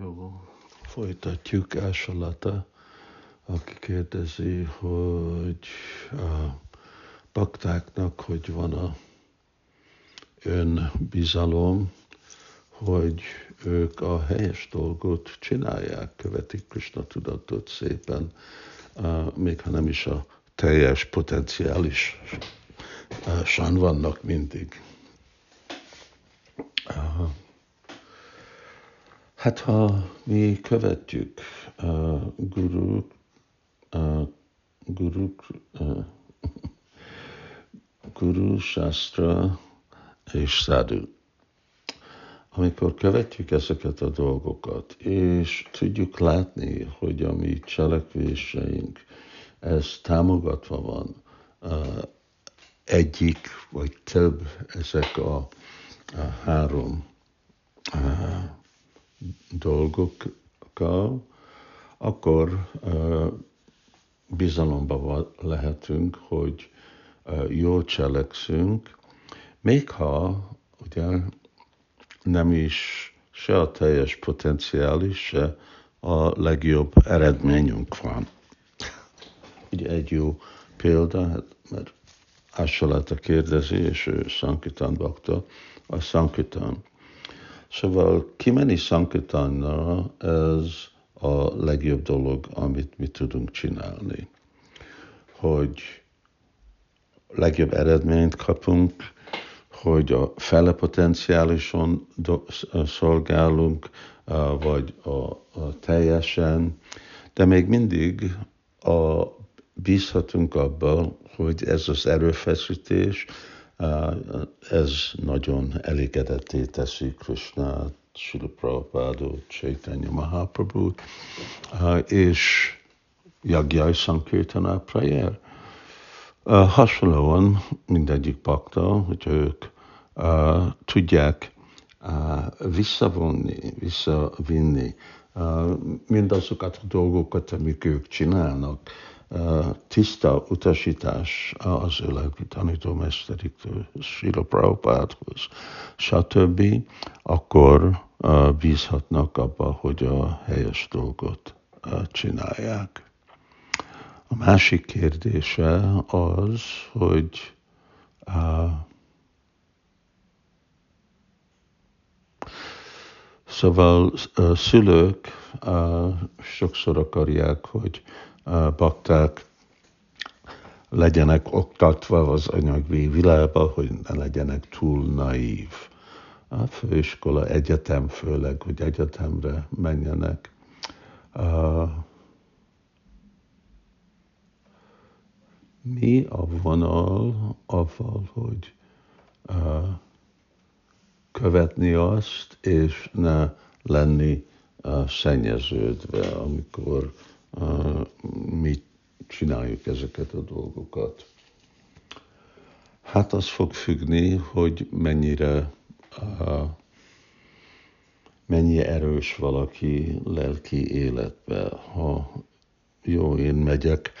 Jó, folytatjuk Ásalata, aki kérdezi, hogy a baktáknak hogy van a önbizalom, hogy ők a helyes dolgot csinálják, követik Krishna tudatot szépen, még ha nem is a teljes potenciális san vannak mindig. Hát ha mi követjük a guru, a guru, a guru, shastra és sadhu, amikor követjük ezeket a dolgokat, és tudjuk látni, hogy a mi cselekvéseink, ez támogatva van, egyik vagy több ezek a, a három a, dolgokkal, akkor bizalomban lehetünk, hogy jól cselekszünk, még ha ugye nem is se a teljes potenciális, se a legjobb eredményünk van. Ugye egy jó példa, hát, mert Ásalata kérdezi, és ő Sankitán bakta, a Sankitán. Szóval kimenni Sankitánra, ez a legjobb dolog, amit mi tudunk csinálni. Hogy legjobb eredményt kapunk, hogy a fele potenciálison szolgálunk, vagy a, a teljesen, de még mindig a, bízhatunk abban, hogy ez az erőfeszítés, ez nagyon elégedetté teszi Krishnát, Sila Prabhupádot, Chaitanya Mahaprabhu, és Jagjai Sankirtana Prayer. Hasonlóan mindegyik bakta, hogy ők tudják visszavonni, visszavinni mindazokat a dolgokat, amik ők csinálnak, tiszta utasítás az ő lelki tanítómesteriktől, Srila Prabhupádhoz, stb., akkor bízhatnak abba, hogy a helyes dolgot csinálják. A másik kérdése az, hogy Szóval szülők sokszor akarják, hogy bakták legyenek oktatva az anyagi világba, hogy ne legyenek túl naív. A főiskola, egyetem főleg, hogy egyetemre menjenek. Mi a vonal avval, hogy követni azt, és ne lenni szennyeződve, amikor mi csináljuk ezeket a dolgokat. Hát az fog függni, hogy mennyire mennyi erős valaki lelki életbe. Ha jó, én megyek,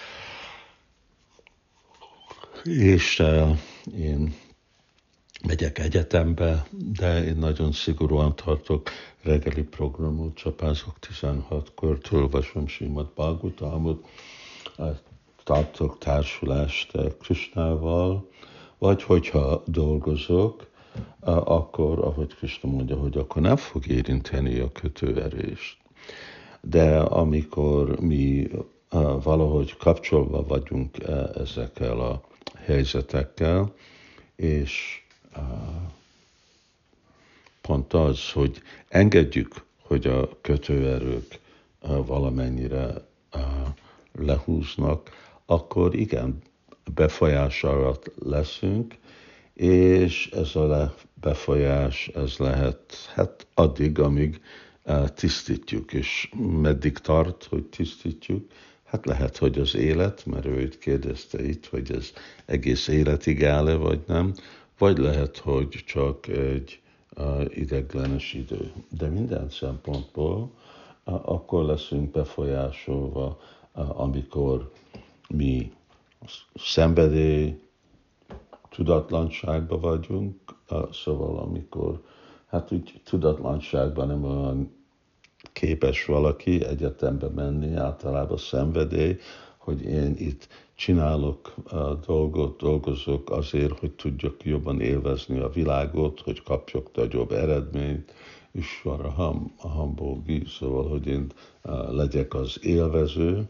és én megyek egyetembe, de én nagyon szigorúan tartok reggeli programot, csapázok 16-kor, olvasom Simad Bhagavatamot, tartok társulást Krisnával, vagy hogyha dolgozok, akkor, ahogy Krishna mondja, hogy akkor nem fog érinteni a kötőverést. De amikor mi valahogy kapcsolva vagyunk ezekkel a helyzetekkel, és pont az, hogy engedjük, hogy a kötőerők valamennyire lehúznak, akkor igen, befolyás alatt leszünk, és ez a befolyás, ez lehet hát addig, amíg tisztítjuk, és meddig tart, hogy tisztítjuk, hát lehet, hogy az élet, mert ő itt kérdezte itt, hogy ez egész életig áll-e, vagy nem, vagy lehet, hogy csak egy ideglenes idő. De minden szempontból akkor leszünk befolyásolva, amikor mi szenvedély, tudatlanságban vagyunk, szóval amikor, hát úgy tudatlanságban nem olyan képes valaki egyetembe menni, általában szenvedély, hogy én itt csinálok dolgot, dolgozok azért, hogy tudjak jobban élvezni a világot, hogy kapjak nagyobb eredményt, és van a, ham, a hambogi, szóval, hogy én legyek az élvező,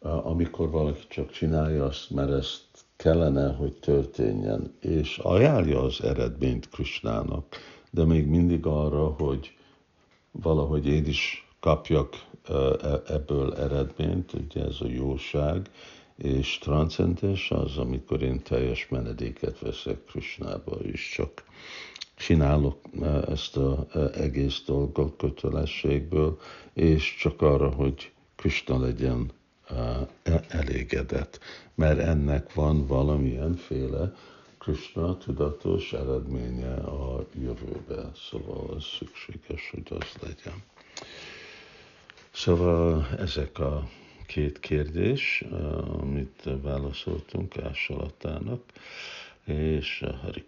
amikor valaki csak csinálja azt, mert ezt kellene, hogy történjen, és ajánlja az eredményt Krisnának, de még mindig arra, hogy valahogy én is kapjak e, ebből eredményt, ugye ez a jóság, és transzcendens az, amikor én teljes menedéket veszek Krisnába, és csak csinálok ezt az egész dolgot kötelességből, és csak arra, hogy Krishna legyen elégedett, mert ennek van valamilyenféle Krishna tudatos eredménye a jövőbe, szóval ez szükséges, hogy az legyen. Szóval ezek a két kérdés, amit válaszoltunk Ásalatának, és Hari